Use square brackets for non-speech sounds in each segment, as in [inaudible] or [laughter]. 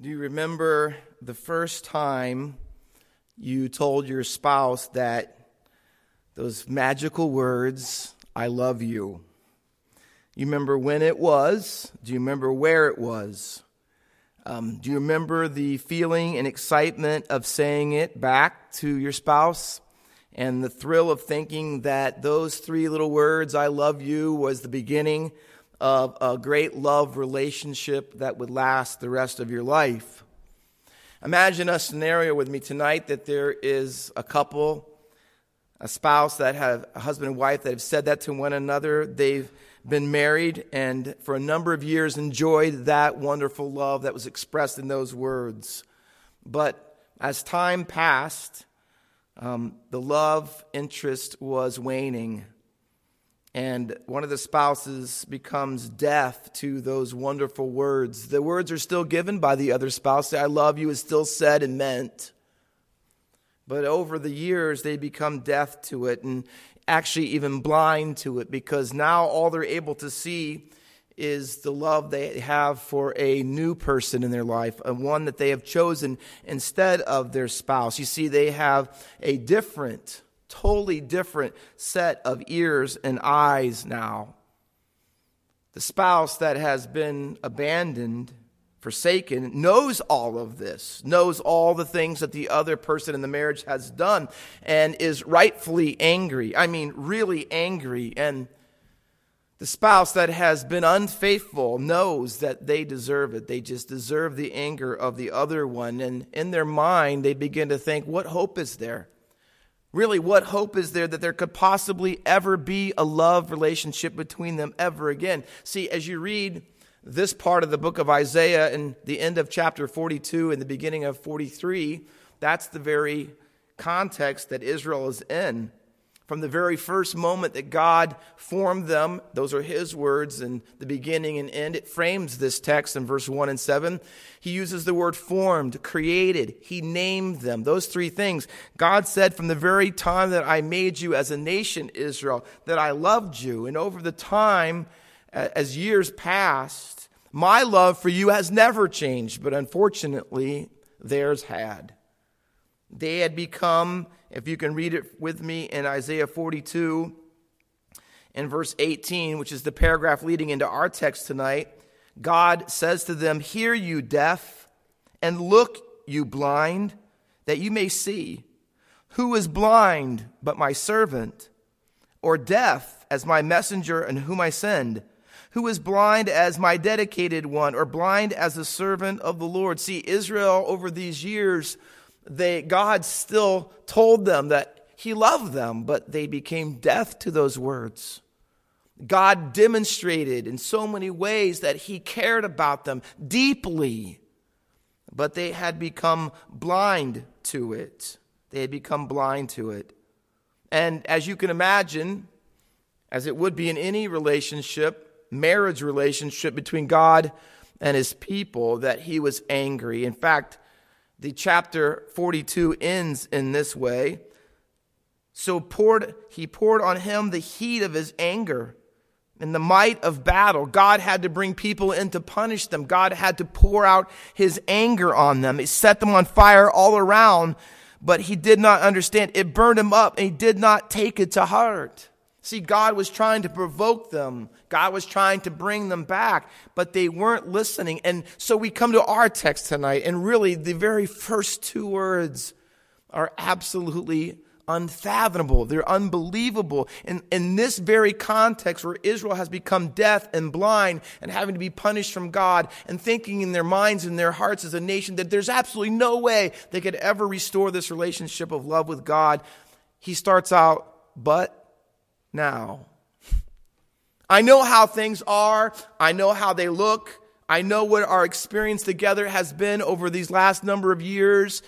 Do you remember the first time you told your spouse that those magical words, I love you? You remember when it was? Do you remember where it was? Um, do you remember the feeling and excitement of saying it back to your spouse? And the thrill of thinking that those three little words, I love you, was the beginning of a great love relationship that would last the rest of your life. Imagine a scenario with me tonight that there is a couple, a spouse that have a husband and wife that have said that to one another. They've been married and for a number of years enjoyed that wonderful love that was expressed in those words. But as time passed, um, the love interest was waning and one of the spouses becomes deaf to those wonderful words. The words are still given by the other spouse. I love you is still said and meant. But over the years, they become deaf to it and actually even blind to it because now all they're able to see is the love they have for a new person in their life, and one that they have chosen instead of their spouse. You see, they have a different totally different set of ears and eyes now. The spouse that has been abandoned, forsaken, knows all of this, knows all the things that the other person in the marriage has done, and is rightfully angry. I mean, really angry. And the spouse that has been unfaithful knows that they deserve it. They just deserve the anger of the other one. And in their mind, they begin to think, what hope is there? Really, what hope is there that there could possibly ever be a love relationship between them ever again? See, as you read this part of the book of Isaiah and the end of chapter 42 and the beginning of 43, that's the very context that Israel is in. From the very first moment that God formed them, those are his words in the beginning and end. It frames this text in verse 1 and 7. He uses the word formed, created. He named them. Those three things. God said, From the very time that I made you as a nation, Israel, that I loved you. And over the time, as years passed, my love for you has never changed, but unfortunately, theirs had. They had become, if you can read it with me in Isaiah 42 in verse 18, which is the paragraph leading into our text tonight, God says to them, Hear you deaf, and look you blind, that you may see. Who is blind but my servant? Or deaf as my messenger and whom I send? Who is blind as my dedicated one, or blind as the servant of the Lord? See, Israel over these years they, God still told them that He loved them, but they became deaf to those words. God demonstrated in so many ways that He cared about them deeply, but they had become blind to it. They had become blind to it. And as you can imagine, as it would be in any relationship, marriage relationship between God and his people, that he was angry. In fact, the chapter 42 ends in this way. So poured, he poured on him the heat of his anger and the might of battle. God had to bring people in to punish them. God had to pour out his anger on them. He set them on fire all around, but he did not understand. It burned him up and he did not take it to heart. See, God was trying to provoke them. God was trying to bring them back, but they weren't listening. And so we come to our text tonight, and really the very first two words are absolutely unfathomable. They're unbelievable. In, in this very context where Israel has become deaf and blind and having to be punished from God and thinking in their minds and their hearts as a nation that there's absolutely no way they could ever restore this relationship of love with God, he starts out, but now. I know how things are. I know how they look. I know what our experience together has been over these last number of years.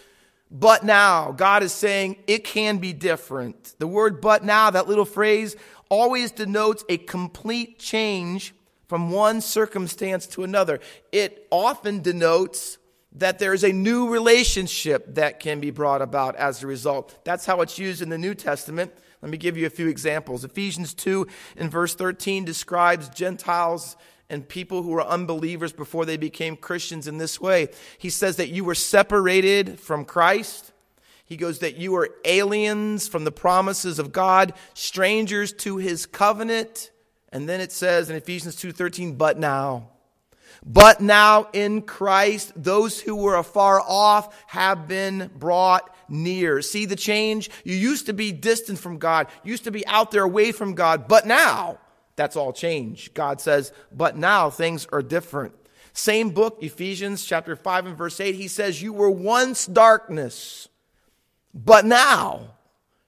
But now, God is saying it can be different. The word but now, that little phrase, always denotes a complete change from one circumstance to another. It often denotes that there is a new relationship that can be brought about as a result. That's how it's used in the New Testament. Let me give you a few examples. Ephesians 2 in verse 13 describes Gentiles and people who were unbelievers before they became Christians in this way. He says that you were separated from Christ. He goes that you are aliens from the promises of God, strangers to his covenant. And then it says in Ephesians 2:13, but now but now in Christ, those who were afar off have been brought near. See the change? You used to be distant from God, used to be out there away from God, but now that's all changed. God says, but now things are different. Same book, Ephesians chapter 5 and verse 8, he says, You were once darkness, but now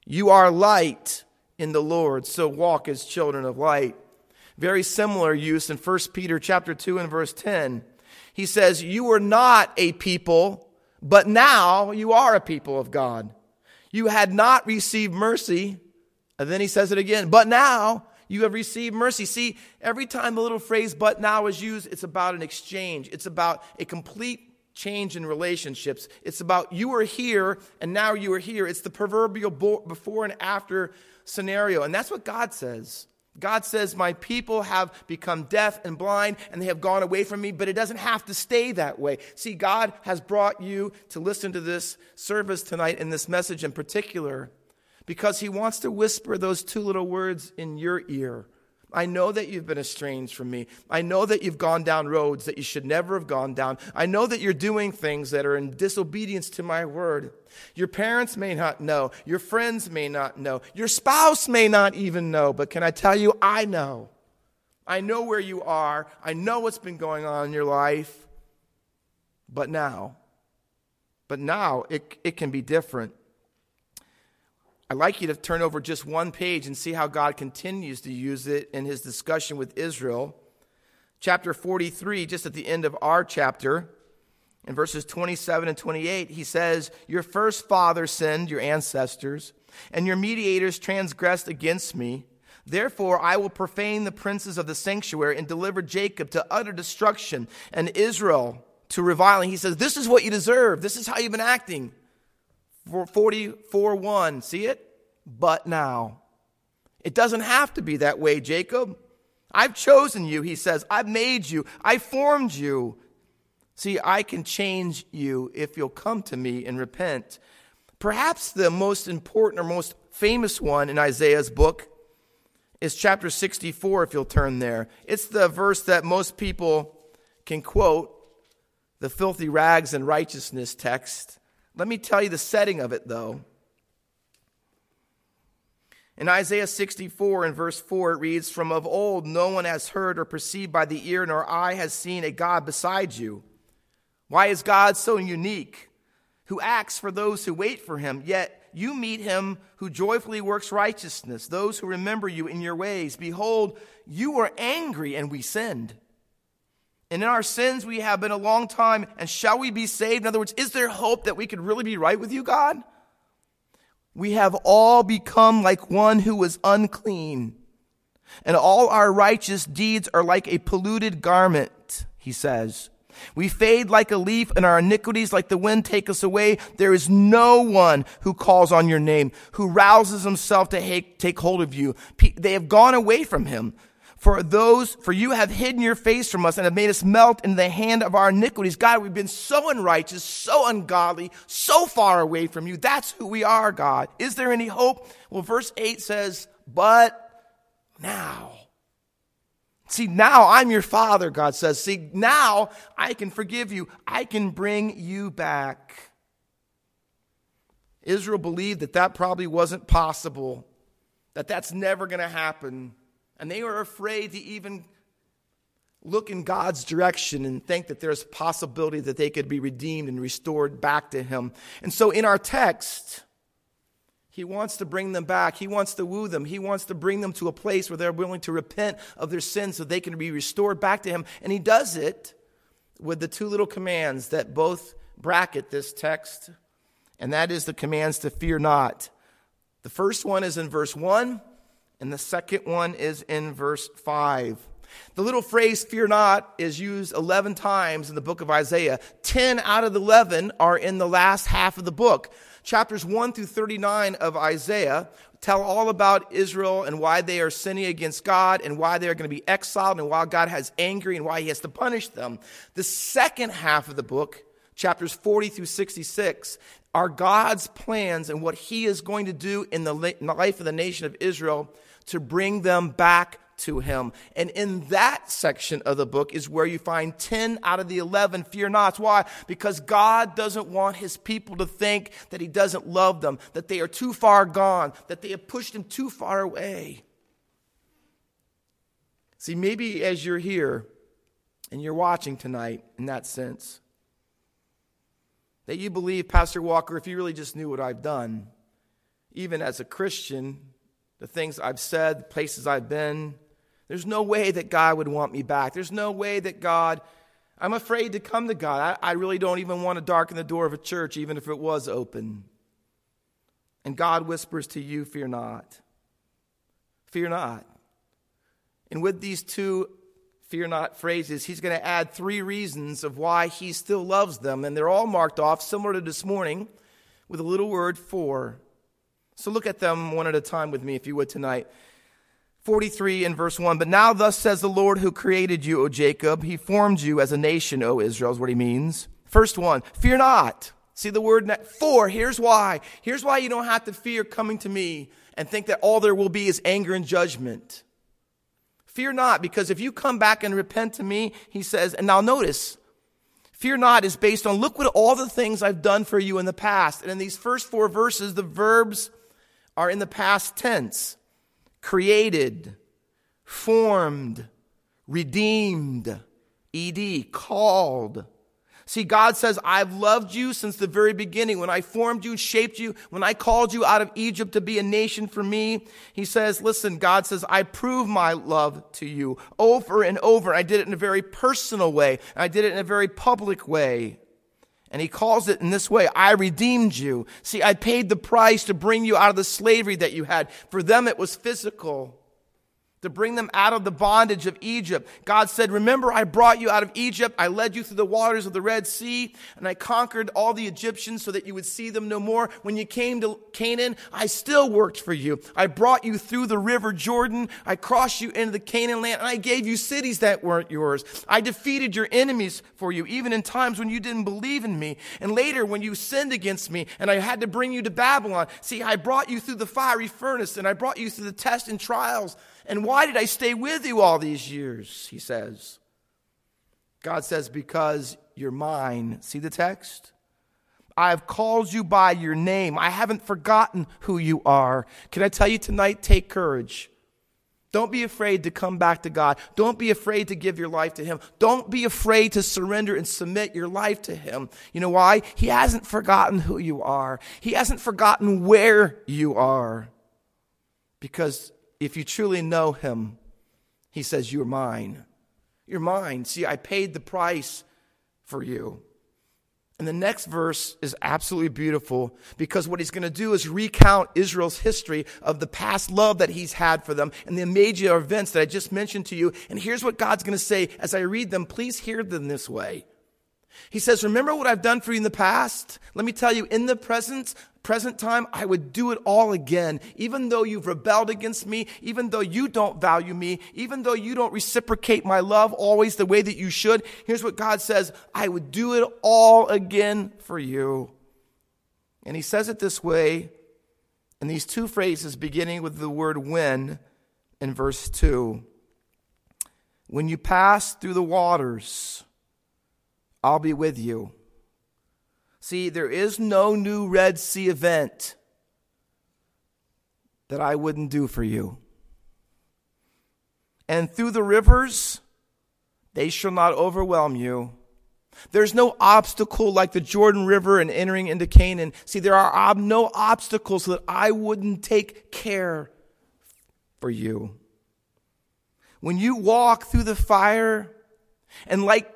you are light in the Lord. So walk as children of light. Very similar use in 1 Peter chapter 2 and verse 10. He says, You were not a people, but now you are a people of God. You had not received mercy. And then he says it again, but now you have received mercy. See, every time the little phrase but now is used, it's about an exchange. It's about a complete change in relationships. It's about you are here and now you are here. It's the proverbial before and after scenario. And that's what God says. God says, My people have become deaf and blind and they have gone away from me, but it doesn't have to stay that way. See, God has brought you to listen to this service tonight and this message in particular because He wants to whisper those two little words in your ear I know that you've been estranged from me. I know that you've gone down roads that you should never have gone down. I know that you're doing things that are in disobedience to my word. Your parents may not know. Your friends may not know. Your spouse may not even know. But can I tell you, I know. I know where you are. I know what's been going on in your life. But now, but now it, it can be different. I'd like you to turn over just one page and see how God continues to use it in his discussion with Israel. Chapter 43, just at the end of our chapter, in verses 27 and 28, he says, Your first father sinned, your ancestors, and your mediators transgressed against me. Therefore, I will profane the princes of the sanctuary and deliver Jacob to utter destruction and Israel to reviling. He says, This is what you deserve. This is how you've been acting. 44 1. See it? But now. It doesn't have to be that way, Jacob. I've chosen you, he says. I've made you. I formed you. See, I can change you if you'll come to me and repent. Perhaps the most important or most famous one in Isaiah's book is chapter 64, if you'll turn there. It's the verse that most people can quote, the filthy rags and righteousness text. Let me tell you the setting of it, though. In Isaiah 64 and verse 4, it reads, From of old no one has heard or perceived by the ear, nor eye has seen a God beside you. Why is God so unique, who acts for those who wait for him, yet you meet him who joyfully works righteousness, those who remember you in your ways? Behold, you were angry, and we sinned. And in our sins we have been a long time, and shall we be saved? In other words, is there hope that we could really be right with you, God? We have all become like one who was unclean, and all our righteous deeds are like a polluted garment, he says. We fade like a leaf, and our iniquities like the wind take us away. There is no one who calls on your name, who rouses himself to take hold of you. They have gone away from him. For those, for you have hidden your face from us and have made us melt in the hand of our iniquities. God, we've been so unrighteous, so ungodly, so far away from you. That's who we are, God. Is there any hope? Well, verse 8 says, but now. See, now I'm your father, God says. See, now I can forgive you. I can bring you back. Israel believed that that probably wasn't possible, that that's never going to happen. And they were afraid to even look in God's direction and think that there's a possibility that they could be redeemed and restored back to Him. And so in our text, He wants to bring them back. He wants to woo them. He wants to bring them to a place where they're willing to repent of their sins so they can be restored back to Him. And He does it with the two little commands that both bracket this text, and that is the commands to fear not. The first one is in verse 1 and the second one is in verse 5. The little phrase, fear not, is used 11 times in the book of Isaiah. 10 out of the 11 are in the last half of the book. Chapters 1 through 39 of Isaiah tell all about Israel and why they are sinning against God and why they are going to be exiled and why God has angry and why he has to punish them. The second half of the book, chapters 40 through 66, are God's plans and what he is going to do in the life of the nation of Israel to bring them back to him. And in that section of the book is where you find 10 out of the 11 fear nots. Why? Because God doesn't want his people to think that he doesn't love them, that they are too far gone, that they have pushed him too far away. See, maybe as you're here and you're watching tonight in that sense, that you believe, Pastor Walker, if you really just knew what I've done, even as a Christian, the things I've said, the places I've been, there's no way that God would want me back. There's no way that God, I'm afraid to come to God. I, I really don't even want to darken the door of a church, even if it was open. And God whispers to you, Fear not. Fear not. And with these two fear not phrases, he's going to add three reasons of why he still loves them. And they're all marked off, similar to this morning, with a little word for. So look at them one at a time with me, if you would, tonight. 43 in verse 1. But now, thus says the Lord who created you, O Jacob. He formed you as a nation, O Israel, is what he means. First one, fear not. See the word for. Here's why. Here's why you don't have to fear coming to me and think that all there will be is anger and judgment. Fear not, because if you come back and repent to me, he says, and now notice, fear not is based on look what all the things I've done for you in the past. And in these first four verses, the verbs are in the past tense created, formed, redeemed, ed, called. See, God says, I've loved you since the very beginning. When I formed you, shaped you, when I called you out of Egypt to be a nation for me, He says, listen, God says, I prove my love to you over and over. I did it in a very personal way. I did it in a very public way. And he calls it in this way I redeemed you. See, I paid the price to bring you out of the slavery that you had. For them, it was physical to bring them out of the bondage of Egypt. God said, Remember, I brought you out of Egypt. I led you through the waters of the Red Sea, and I conquered all the Egyptians so that you would see them no more. When you came to Canaan, I still worked for you. I brought you through the river Jordan. I crossed you into the Canaan land, and I gave you cities that weren't yours. I defeated your enemies for you, even in times when you didn't believe in me. And later, when you sinned against me, and I had to bring you to Babylon, see, I brought you through the fiery furnace, and I brought you through the tests and trials and why did I stay with you all these years? He says. God says, Because you're mine. See the text? I have called you by your name. I haven't forgotten who you are. Can I tell you tonight? Take courage. Don't be afraid to come back to God. Don't be afraid to give your life to Him. Don't be afraid to surrender and submit your life to Him. You know why? He hasn't forgotten who you are, He hasn't forgotten where you are. Because if you truly know him, he says, You're mine. You're mine. See, I paid the price for you. And the next verse is absolutely beautiful because what he's going to do is recount Israel's history of the past love that he's had for them and the major events that I just mentioned to you. And here's what God's going to say as I read them. Please hear them this way. He says, Remember what I've done for you in the past? Let me tell you, in the present, present time, I would do it all again. Even though you've rebelled against me, even though you don't value me, even though you don't reciprocate my love always the way that you should, here's what God says I would do it all again for you. And he says it this way in these two phrases, beginning with the word when in verse 2. When you pass through the waters, I'll be with you. See, there is no new Red Sea event that I wouldn't do for you. And through the rivers, they shall not overwhelm you. There's no obstacle like the Jordan River and entering into Canaan. See, there are no obstacles that I wouldn't take care for you. When you walk through the fire, and like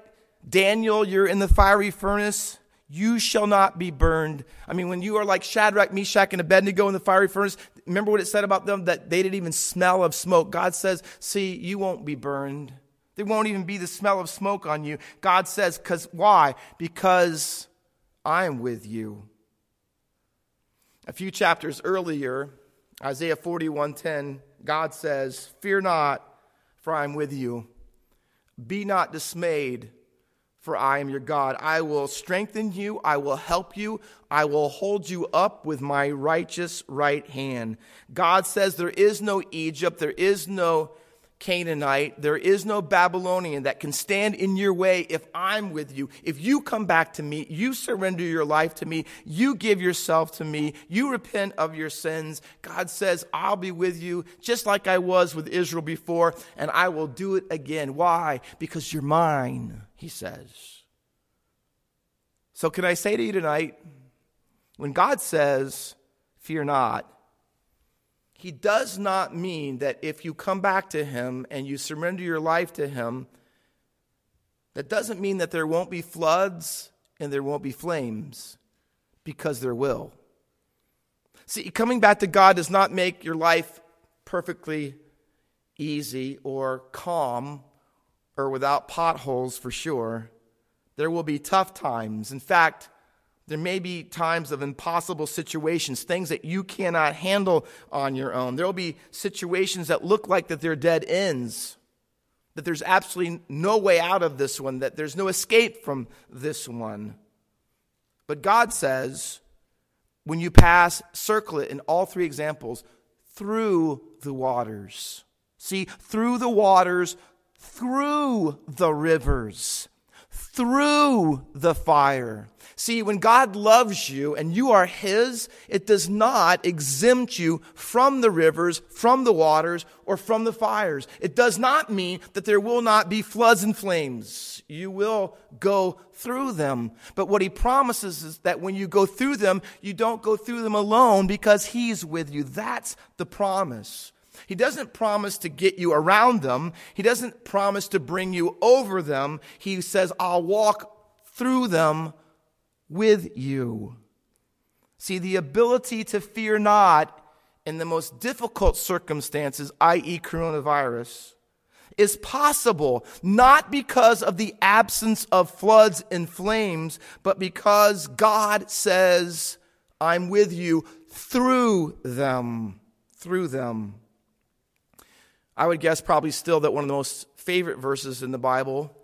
Daniel, you're in the fiery furnace. You shall not be burned. I mean, when you are like Shadrach, Meshach, and Abednego in the fiery furnace, remember what it said about them? That they didn't even smell of smoke. God says, see, you won't be burned. There won't even be the smell of smoke on you. God says, because why? Because I'm with you. A few chapters earlier, Isaiah 41:10, God says, "Fear not, for I am with you. Be not dismayed, for I am your God. I will strengthen you, I will help you, I will hold you up with my righteous right hand." God says there is no Egypt, there is no Canaanite, there is no Babylonian that can stand in your way if I'm with you. If you come back to me, you surrender your life to me, you give yourself to me, you repent of your sins, God says, I'll be with you just like I was with Israel before, and I will do it again. Why? Because you're mine, he says. So, can I say to you tonight, when God says, Fear not, he does not mean that if you come back to Him and you surrender your life to Him, that doesn't mean that there won't be floods and there won't be flames, because there will. See, coming back to God does not make your life perfectly easy or calm or without potholes for sure. There will be tough times. In fact, there may be times of impossible situations, things that you cannot handle on your own. There will be situations that look like that they're dead ends, that there's absolutely no way out of this one, that there's no escape from this one. But God says, when you pass, circle it in all three examples, through the waters. See, through the waters, through the rivers, through the fire. See, when God loves you and you are His, it does not exempt you from the rivers, from the waters, or from the fires. It does not mean that there will not be floods and flames. You will go through them. But what He promises is that when you go through them, you don't go through them alone because He's with you. That's the promise. He doesn't promise to get you around them. He doesn't promise to bring you over them. He says, I'll walk through them with you. See, the ability to fear not in the most difficult circumstances, i.e., coronavirus, is possible not because of the absence of floods and flames, but because God says, I'm with you through them. Through them. I would guess probably still that one of the most favorite verses in the Bible,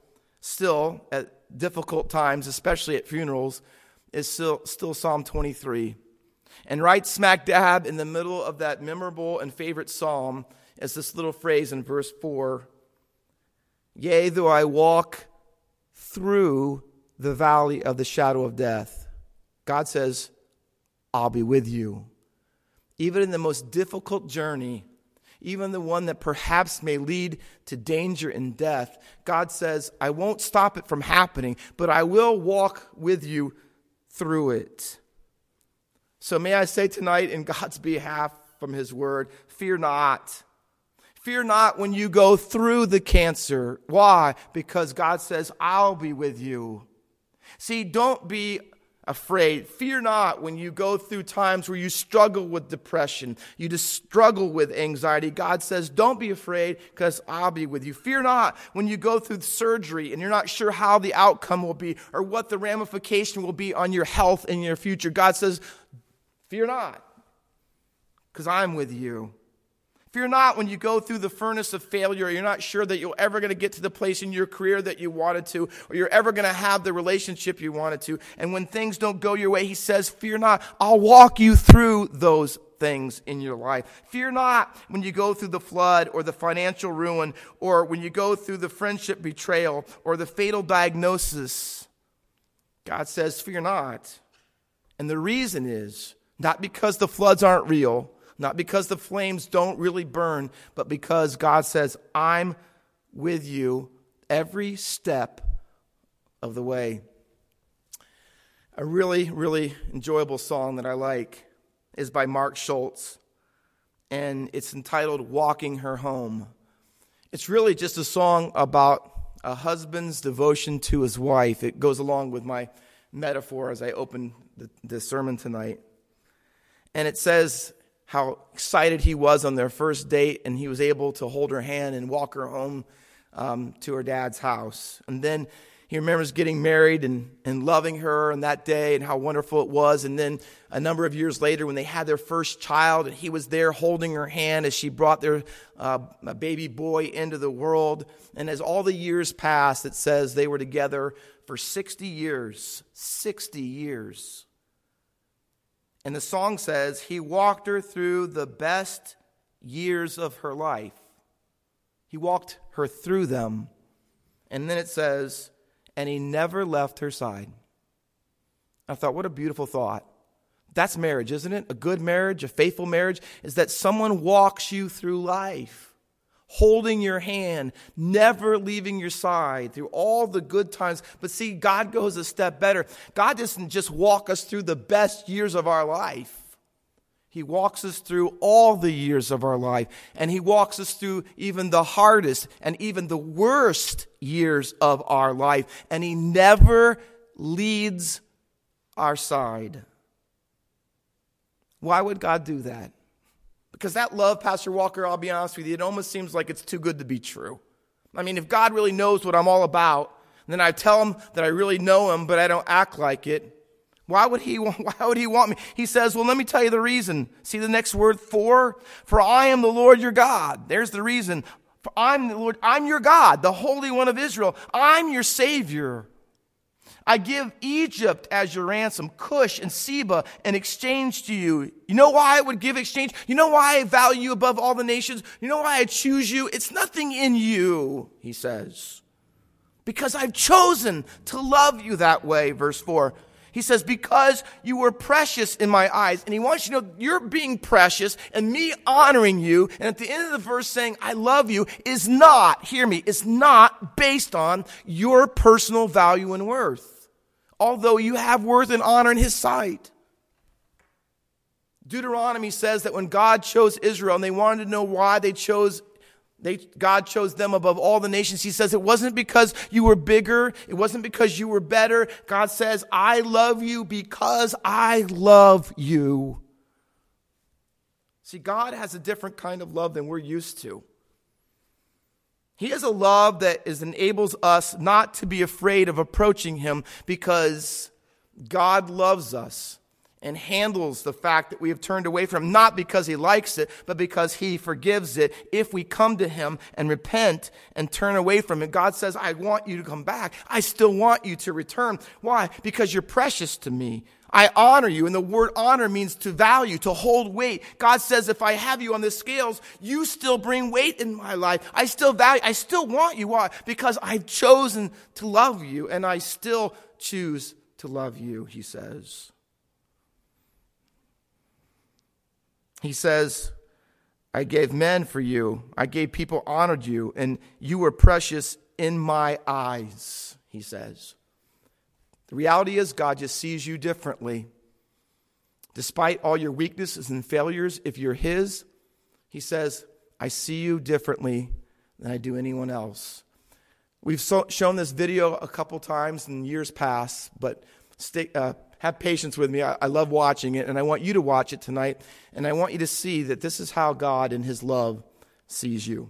still at difficult times, especially at funerals, is still, still Psalm 23. And right smack dab in the middle of that memorable and favorite psalm is this little phrase in verse 4 Yea, though I walk through the valley of the shadow of death, God says, I'll be with you. Even in the most difficult journey, even the one that perhaps may lead to danger and death, God says, I won't stop it from happening, but I will walk with you through it. So may I say tonight, in God's behalf from His Word, fear not. Fear not when you go through the cancer. Why? Because God says, I'll be with you. See, don't be afraid. Fear not when you go through times where you struggle with depression, you just struggle with anxiety. God says, Don't be afraid because I'll be with you. Fear not when you go through surgery and you're not sure how the outcome will be or what the ramification will be on your health and your future. God says, Fear not because I'm with you. Fear not when you go through the furnace of failure. You're not sure that you're ever going to get to the place in your career that you wanted to, or you're ever going to have the relationship you wanted to. And when things don't go your way, he says, Fear not. I'll walk you through those things in your life. Fear not when you go through the flood or the financial ruin, or when you go through the friendship betrayal or the fatal diagnosis. God says, Fear not. And the reason is not because the floods aren't real not because the flames don't really burn, but because God says, I'm with you every step of the way. A really, really enjoyable song that I like is by Mark Schultz, and it's entitled Walking Her Home. It's really just a song about a husband's devotion to his wife. It goes along with my metaphor as I open the, the sermon tonight. And it says, how excited he was on their first date, and he was able to hold her hand and walk her home um, to her dad's house. And then he remembers getting married and, and loving her on that day and how wonderful it was. And then a number of years later, when they had their first child, and he was there holding her hand as she brought their uh, baby boy into the world. And as all the years passed, it says they were together for 60 years. 60 years. And the song says, He walked her through the best years of her life. He walked her through them. And then it says, and he never left her side. I thought, what a beautiful thought. That's marriage, isn't it? A good marriage, a faithful marriage, is that someone walks you through life, holding your hand, never leaving your side through all the good times. But see, God goes a step better. God doesn't just walk us through the best years of our life. He walks us through all the years of our life, and He walks us through even the hardest and even the worst years of our life, and He never leads our side. Why would God do that? Because that love, Pastor Walker, I'll be honest with you, it almost seems like it's too good to be true. I mean, if God really knows what I'm all about, then I tell him that I really know him, but I don't act like it. Why would he [laughs] why would he want me? He says, "Well, let me tell you the reason. See the next word for? For I am the Lord your God." There's the reason. For I'm the Lord, I'm your God, the Holy One of Israel. I'm your savior. I give Egypt as your ransom, Cush and Seba in exchange to you. You know why I would give exchange? You know why I value you above all the nations? You know why I choose you? It's nothing in you, he says. Because I've chosen to love you that way, verse 4. He says, because you were precious in my eyes. And he wants you to know you're being precious and me honoring you. And at the end of the verse saying, I love you is not, hear me, is not based on your personal value and worth. Although you have worth and honor in his sight. Deuteronomy says that when God chose Israel and they wanted to know why they chose they, God chose them above all the nations. He says it wasn't because you were bigger. It wasn't because you were better. God says, I love you because I love you. See, God has a different kind of love than we're used to. He has a love that is, enables us not to be afraid of approaching Him because God loves us and handles the fact that we have turned away from him, not because he likes it, but because he forgives it. If we come to him and repent and turn away from it, God says, I want you to come back. I still want you to return. Why? Because you're precious to me. I honor you. And the word honor means to value, to hold weight. God says, if I have you on the scales, you still bring weight in my life. I still value, I still want you. Why? Because I've chosen to love you and I still choose to love you, he says. He says, I gave men for you, I gave people honored you, and you were precious in my eyes, he says. The reality is, God just sees you differently. Despite all your weaknesses and failures, if you're His, He says, I see you differently than I do anyone else. We've so, shown this video a couple times in years past, but stay, uh, have patience with me. I, I love watching it, and I want you to watch it tonight. And I want you to see that this is how God, in His love, sees you.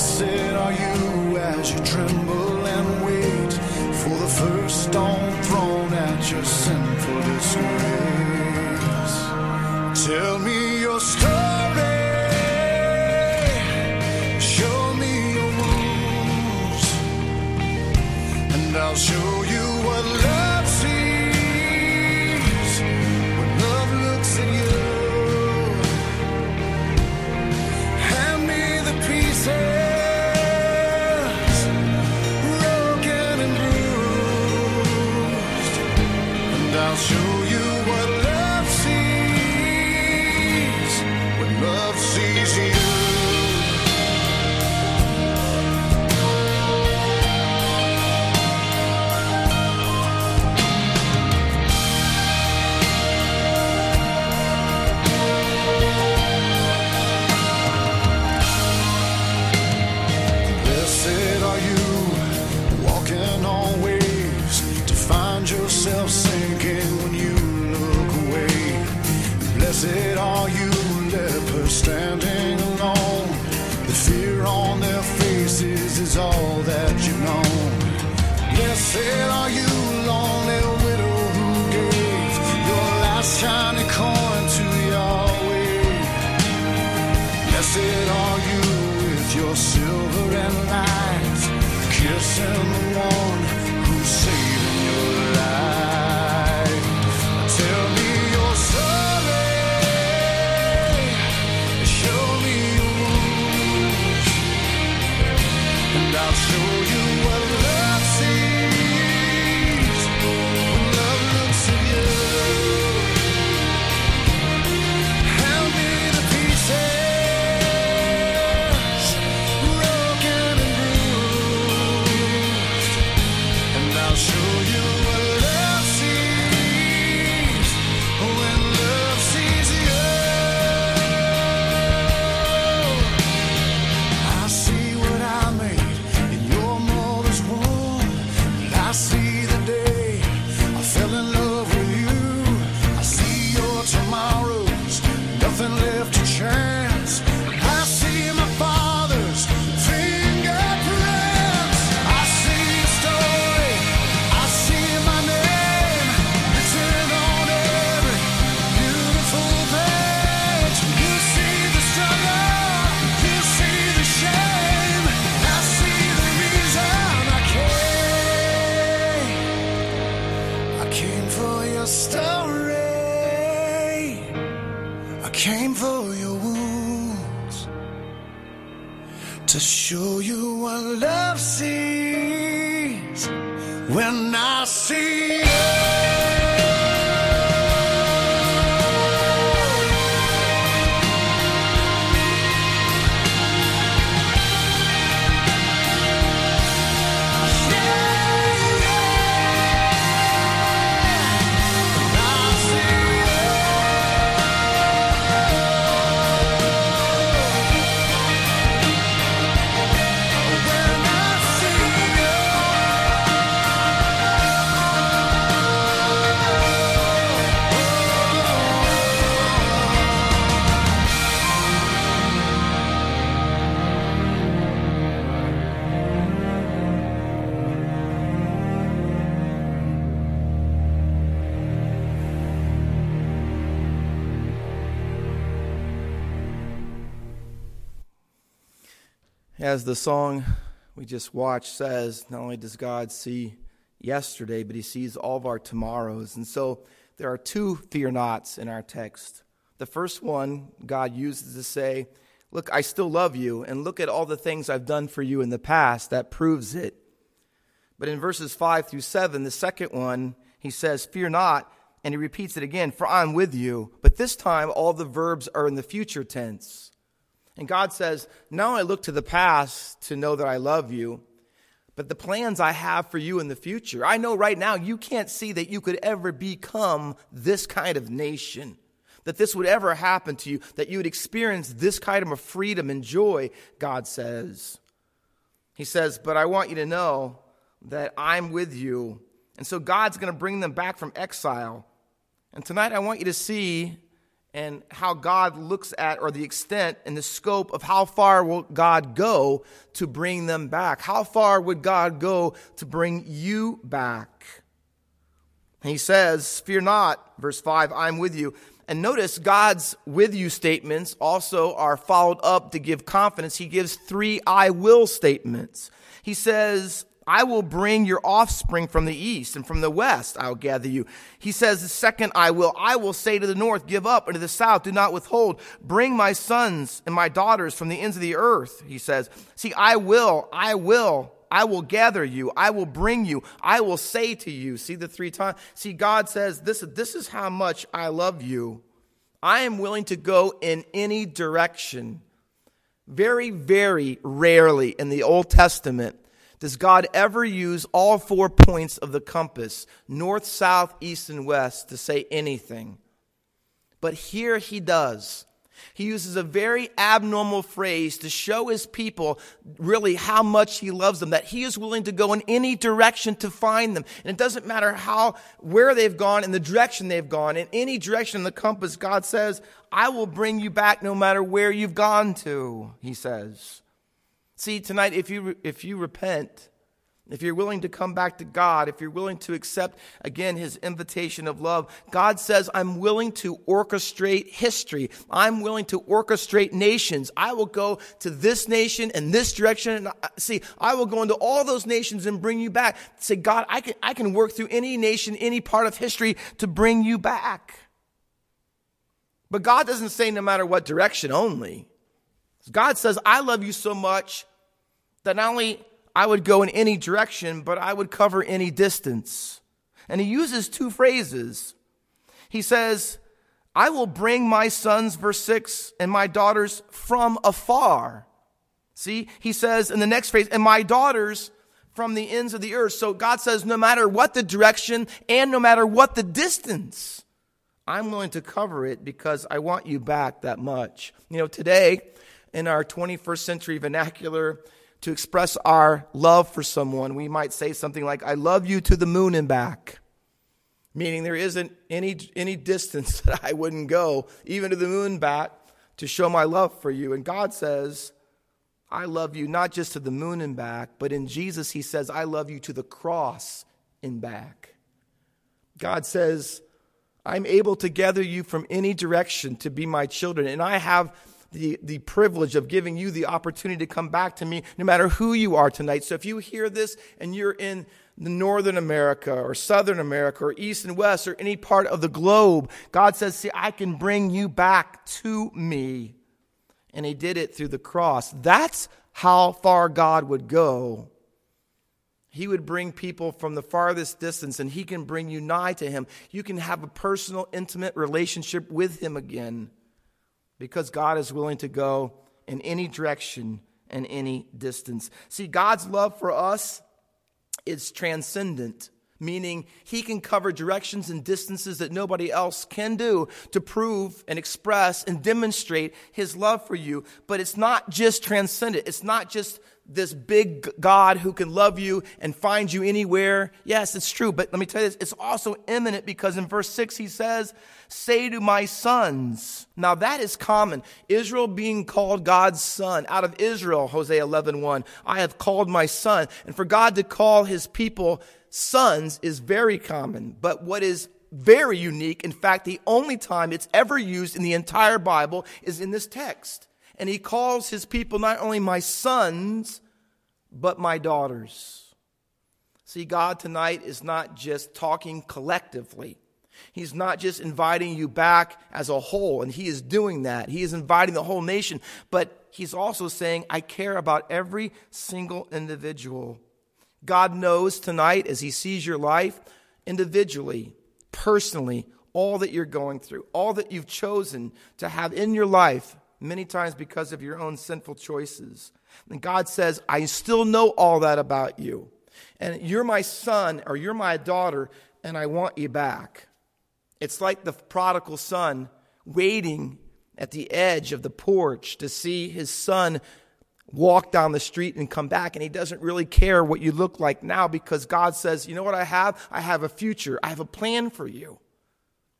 I'll show you tremble and wait for the first stone thrown at your sinful sees. Standing alone. The fear on their faces is all that you've known. Blessed are you, lonely widow who gave your last shiny coin to Yahweh. Blessed are you with your silver and light, kissing As the song we just watched says, not only does God see yesterday, but he sees all of our tomorrows. And so there are two fear nots in our text. The first one God uses to say, Look, I still love you, and look at all the things I've done for you in the past. That proves it. But in verses 5 through 7, the second one, he says, Fear not. And he repeats it again, For I'm with you. But this time, all the verbs are in the future tense. And God says, Now I look to the past to know that I love you, but the plans I have for you in the future, I know right now you can't see that you could ever become this kind of nation, that this would ever happen to you, that you would experience this kind of freedom and joy, God says. He says, But I want you to know that I'm with you. And so God's going to bring them back from exile. And tonight I want you to see and how God looks at, or the extent and the scope of how far will God go to bring them back? How far would God go to bring you back? He says, Fear not, verse 5, I'm with you. And notice God's with you statements also are followed up to give confidence. He gives three I will statements. He says, I will bring your offspring from the east and from the west I'll gather you. He says, the second I will, I will say to the north, give up, and to the south, do not withhold. Bring my sons and my daughters from the ends of the earth, he says. See, I will, I will, I will gather you. I will bring you. I will say to you. See the three times? See, God says, this, this is how much I love you. I am willing to go in any direction. Very, very rarely in the Old Testament does God ever use all four points of the compass, north, south, east, and west, to say anything. But here he does. He uses a very abnormal phrase to show his people really how much he loves them, that he is willing to go in any direction to find them. And it doesn't matter how, where they've gone and the direction they've gone, in any direction in the compass, God says, I will bring you back no matter where you've gone to, he says. See, tonight, if you, if you repent, if you're willing to come back to God, if you're willing to accept again his invitation of love, God says, I'm willing to orchestrate history. I'm willing to orchestrate nations. I will go to this nation and this direction. And uh, see, I will go into all those nations and bring you back. Say, God, I can, I can work through any nation, any part of history to bring you back. But God doesn't say no matter what direction only. God says, I love you so much that not only I would go in any direction, but I would cover any distance. And he uses two phrases. He says, I will bring my sons, verse 6, and my daughters from afar. See, he says in the next phrase, and my daughters from the ends of the earth. So God says, no matter what the direction and no matter what the distance, I'm willing to cover it because I want you back that much. You know, today, in our 21st century vernacular, to express our love for someone, we might say something like, I love you to the moon and back. Meaning there isn't any, any distance [laughs] that I wouldn't go, even to the moon back, to show my love for you. And God says, I love you not just to the moon and back, but in Jesus, He says, I love you to the cross and back. God says, I'm able to gather you from any direction to be my children, and I have the, the privilege of giving you the opportunity to come back to me no matter who you are tonight. So if you hear this and you're in Northern America or Southern America or East and West or any part of the globe, God says, see, I can bring you back to me. And he did it through the cross. That's how far God would go. He would bring people from the farthest distance and he can bring you nigh to him. You can have a personal, intimate relationship with him again because God is willing to go in any direction and any distance. See, God's love for us is transcendent, meaning He can cover directions and distances that nobody else can do to prove and express and demonstrate His love for you. But it's not just transcendent, it's not just this big God who can love you and find you anywhere. Yes, it's true, but let me tell you this, it's also immanent because in verse 6 he says, Say to my sons. Now that is common. Israel being called God's son. Out of Israel, Hosea 11, 1, I have called my son. And for God to call his people sons is very common. But what is very unique, in fact, the only time it's ever used in the entire Bible is in this text and he calls his people not only my sons, but my daughters. See, God tonight is not just talking collectively. He's not just inviting you back as a whole, and He is doing that. He is inviting the whole nation, but He's also saying, I care about every single individual. God knows tonight as He sees your life individually, personally, all that you're going through, all that you've chosen to have in your life many times because of your own sinful choices. And God says, I still know all that about you. And you're my son or you're my daughter, and I want you back. It's like the prodigal son waiting at the edge of the porch to see his son walk down the street and come back and he doesn't really care what you look like now because God says, "You know what I have? I have a future. I have a plan for you."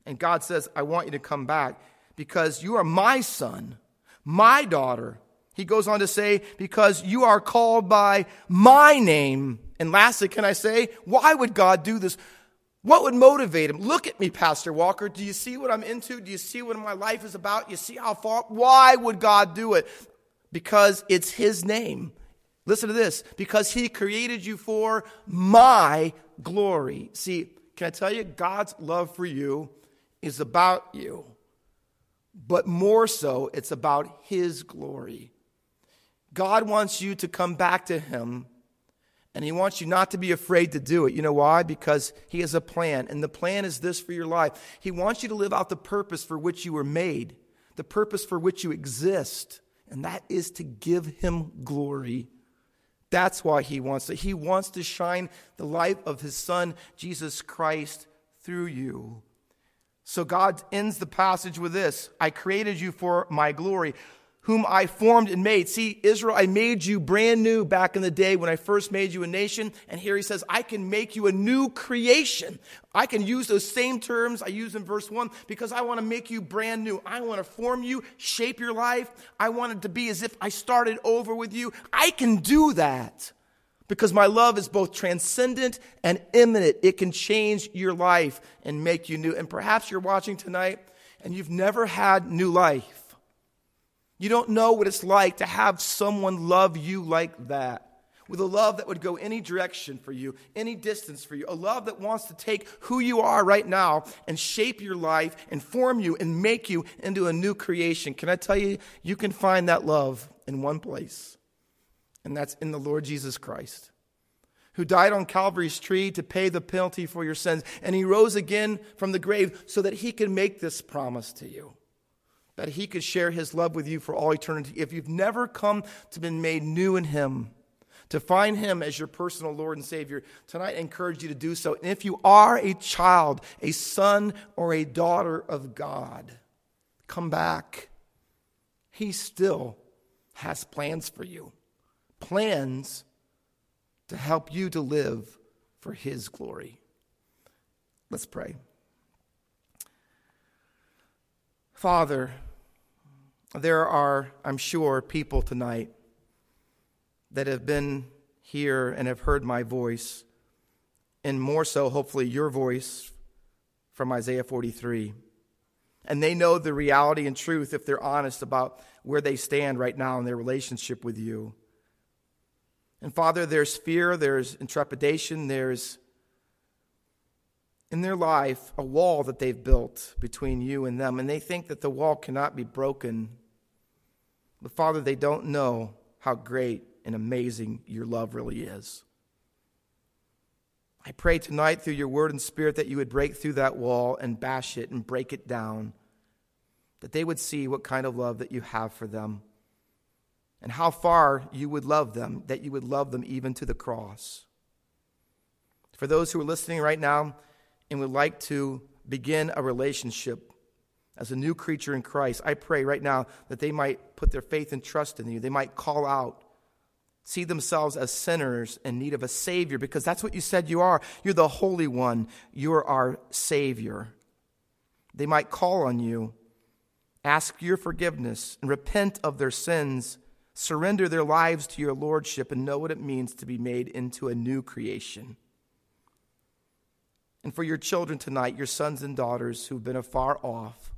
And God says, "I want you to come back because you are my son my daughter. He goes on to say, because you are called by my name. And lastly, can I say, why would God do this? What would motivate him? Look at me, Pastor Walker. Do you see what I'm into? Do you see what my life is about? You see how far? Why would God do it? Because it's his name. Listen to this. Because he created you for my glory. See, can I tell you, God's love for you is about you but more so, it's about His glory. God wants you to come back to Him, and He wants you not to be afraid to do it. You know why? Because He has a plan, and the plan is this for your life. He wants you to live out the purpose for which you were made, the purpose for which you exist, and that is to give Him glory. That's why He wants it. He wants to shine the light of His Son, Jesus Christ, through you. So God ends the passage with this I created you for my glory, whom I formed and made. See, Israel, I made you brand new back in the day when I first made you a nation. And here he says, I can make you a new creation. I can use those same terms I use in verse 1 because I want to make you brand new. I want to form you, shape your life. I want it to be as if I started over with you. I can do that because my love is both transcendent and immanent. It can change your life and make you new. And perhaps you're watching tonight and you've never had new life. You don't know what it's like to have someone love you like that. With a love that would go any direction for you, any distance for you, a love that wants to take who you are right now and shape your life and form you and make you into a new creation. Can I tell you, you can find that love in one place and that's in the Lord Jesus Christ, who died on Calvary's tree to pay the penalty for your sins. And he rose again from the grave so that he could make this promise to you, that he could share his love with you for all eternity. If you've never come to be made new in him, to find him as your personal Lord and Savior, tonight I encourage you to do so. And if you are a child, a son, or a daughter of God, come back. He still has plans for you plans to help you to live for His glory. Let's pray. Father, there are, I'm sure, people tonight that have been here and have heard my voice, and more so, hopefully, your voice from Isaiah 43. And they know the reality and truth if they're honest about where they stand right now in their relationship with you. And Father, there's fear, there's intrepidation, there's in their life a wall that they've built between you and them, and they think that the wall cannot be broken. But Father, they don't know how great and amazing your love really is. I pray tonight through your word and spirit that you would break through that wall and bash it and break it down, that they would see what kind of love that you have for them and how far you would love them, that you would love them even to the cross. For those who are listening right now and would like to begin a relationship as a new creature in Christ, I pray right now that they might put their faith and trust in you. They might call out, see themselves as sinners in need of a Savior, because that's what you said you are. You're the Holy One, you're our Savior. They might call on you, ask your forgiveness, and repent of their sins surrender their lives to your lordship and know what it means to be made into a new creation. And for your children tonight, your sons and daughters who've been afar off,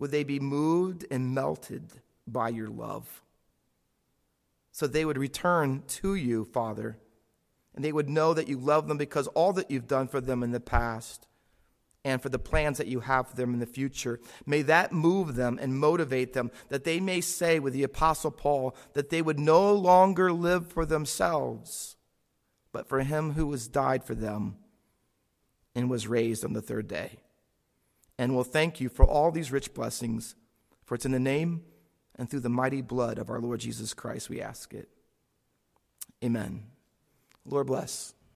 would they be moved and melted by your love? So they would return to you, Father, and they would know that you love them because all that you've done for them in the past and for the plans that you have for them in the future. May that move them and motivate them that they may say with the Apostle Paul that they would no longer live for themselves, but for him who has died for them and was raised on the third day. And we'll thank you for all these rich blessings, for it's in the name and through the mighty blood of our Lord Jesus Christ we ask it. Amen. Lord bless.